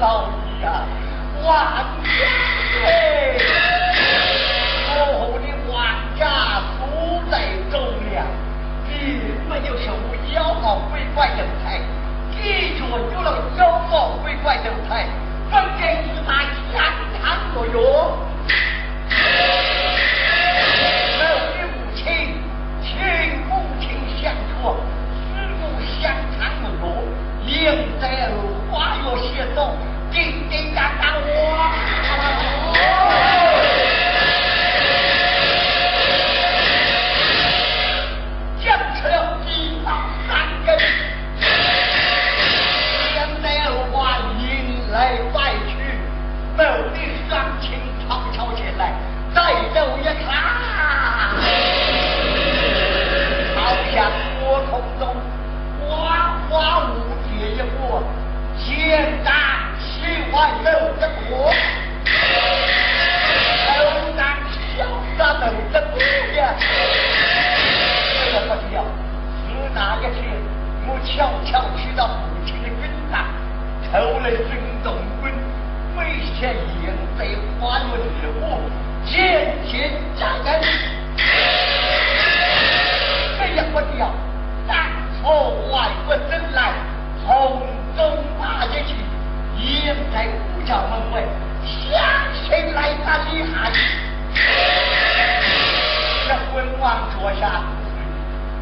万家哎，过后的万家素在忠良，并没有什么妖魔鬼怪人才，的确有了妖魔鬼怪人才，本该是他相当作用。我的母亲，亲母亲相托，师母相参门路，灵在花月携手，叮叮当当哇！抽了军动棍，没想现在花轮日舞，渐渐扎根。这一不掉，当初外国人来，红中马一去，掩在五角门外，相信来打李汉。这昏王坐下。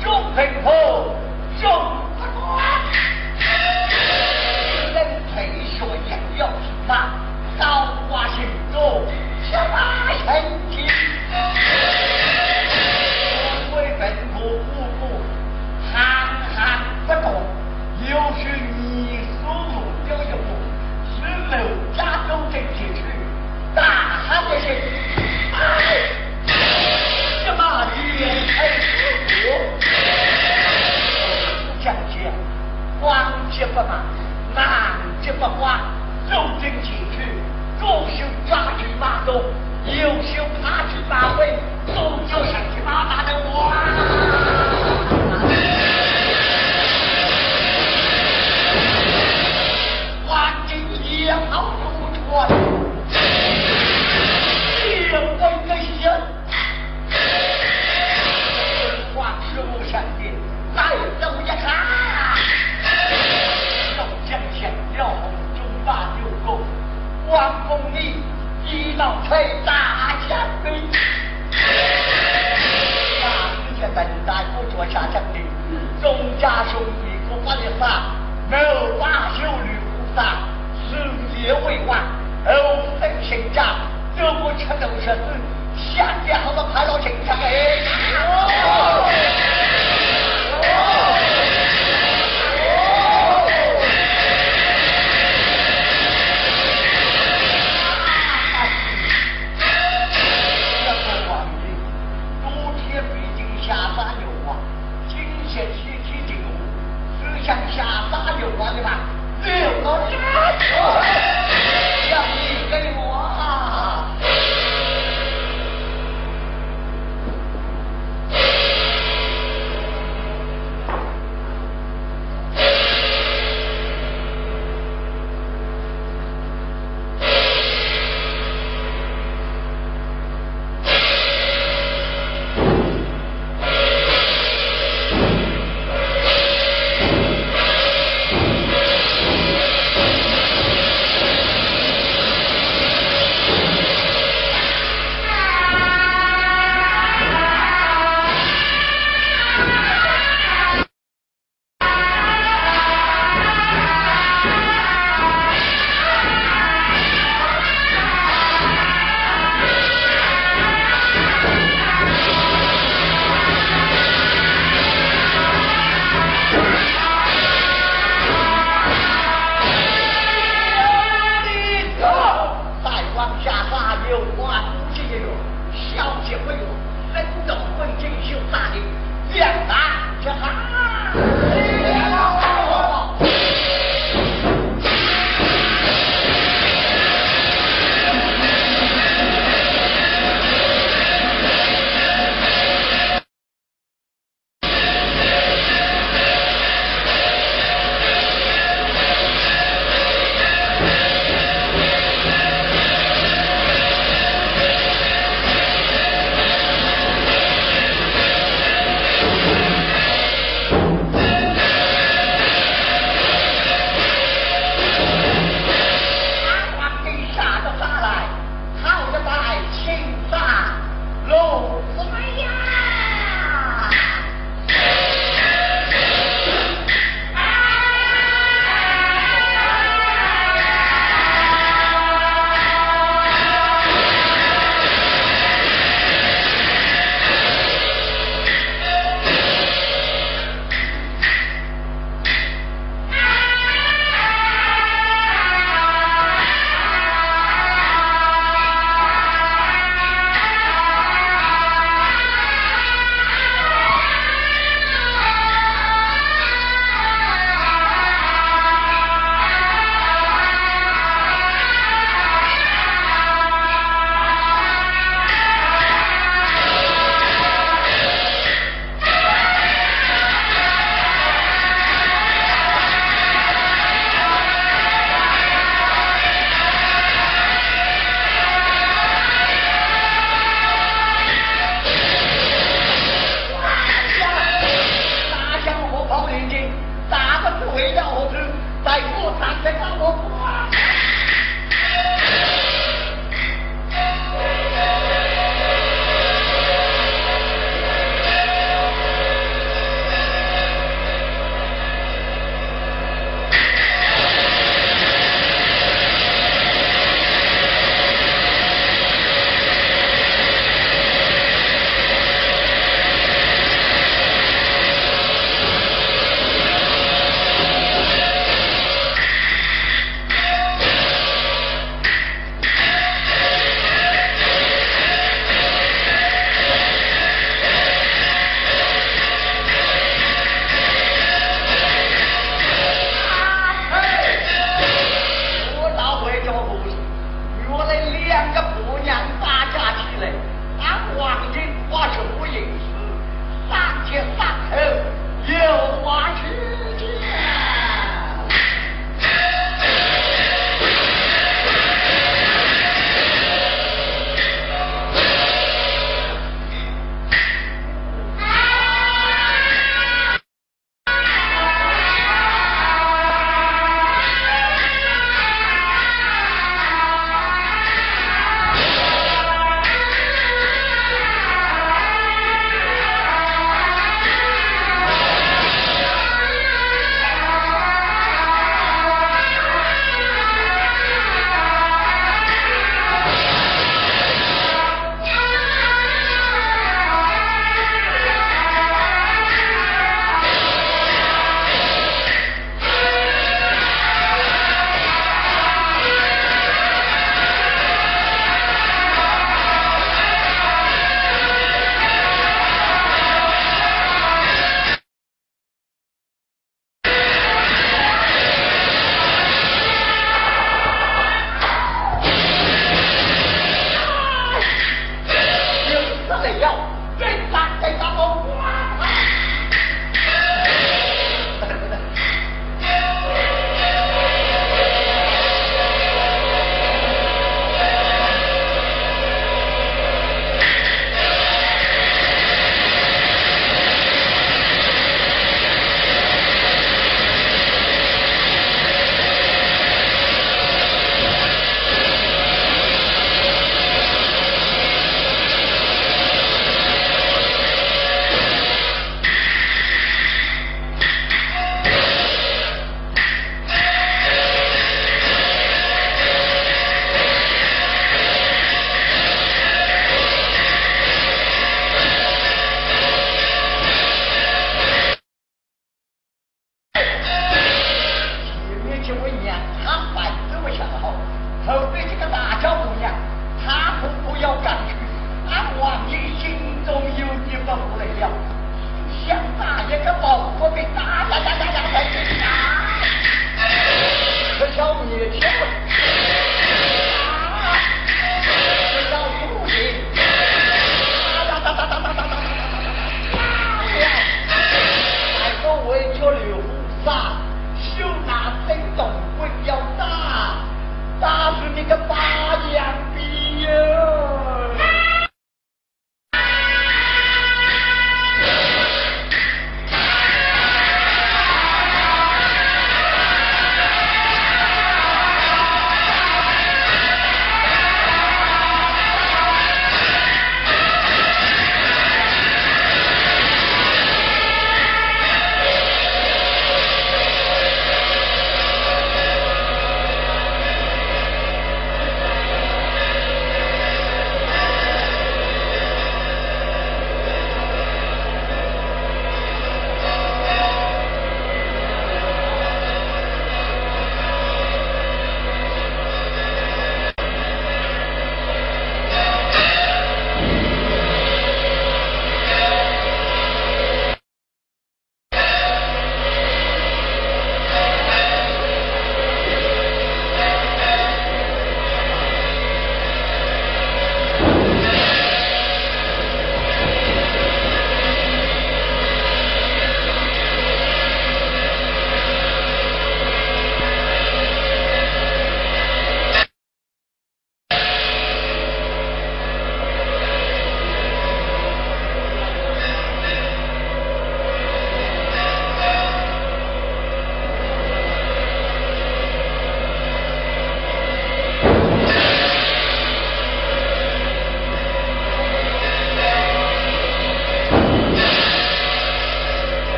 众朋友，众不管，马，高挂行走，小马成精。我为本国无辜，憨憨不动，又是你所录了一幕，是楼家中的结局，大汉的是，哎，什么连开四国？将军，黄旗不马，南旗不花，走进进去，左手抓住马头，右手趴住马尾，左脚上去马马的哇！黄金也好如船，也为个心。黄师傅上殿，再走一看，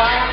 fire.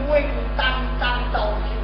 哇！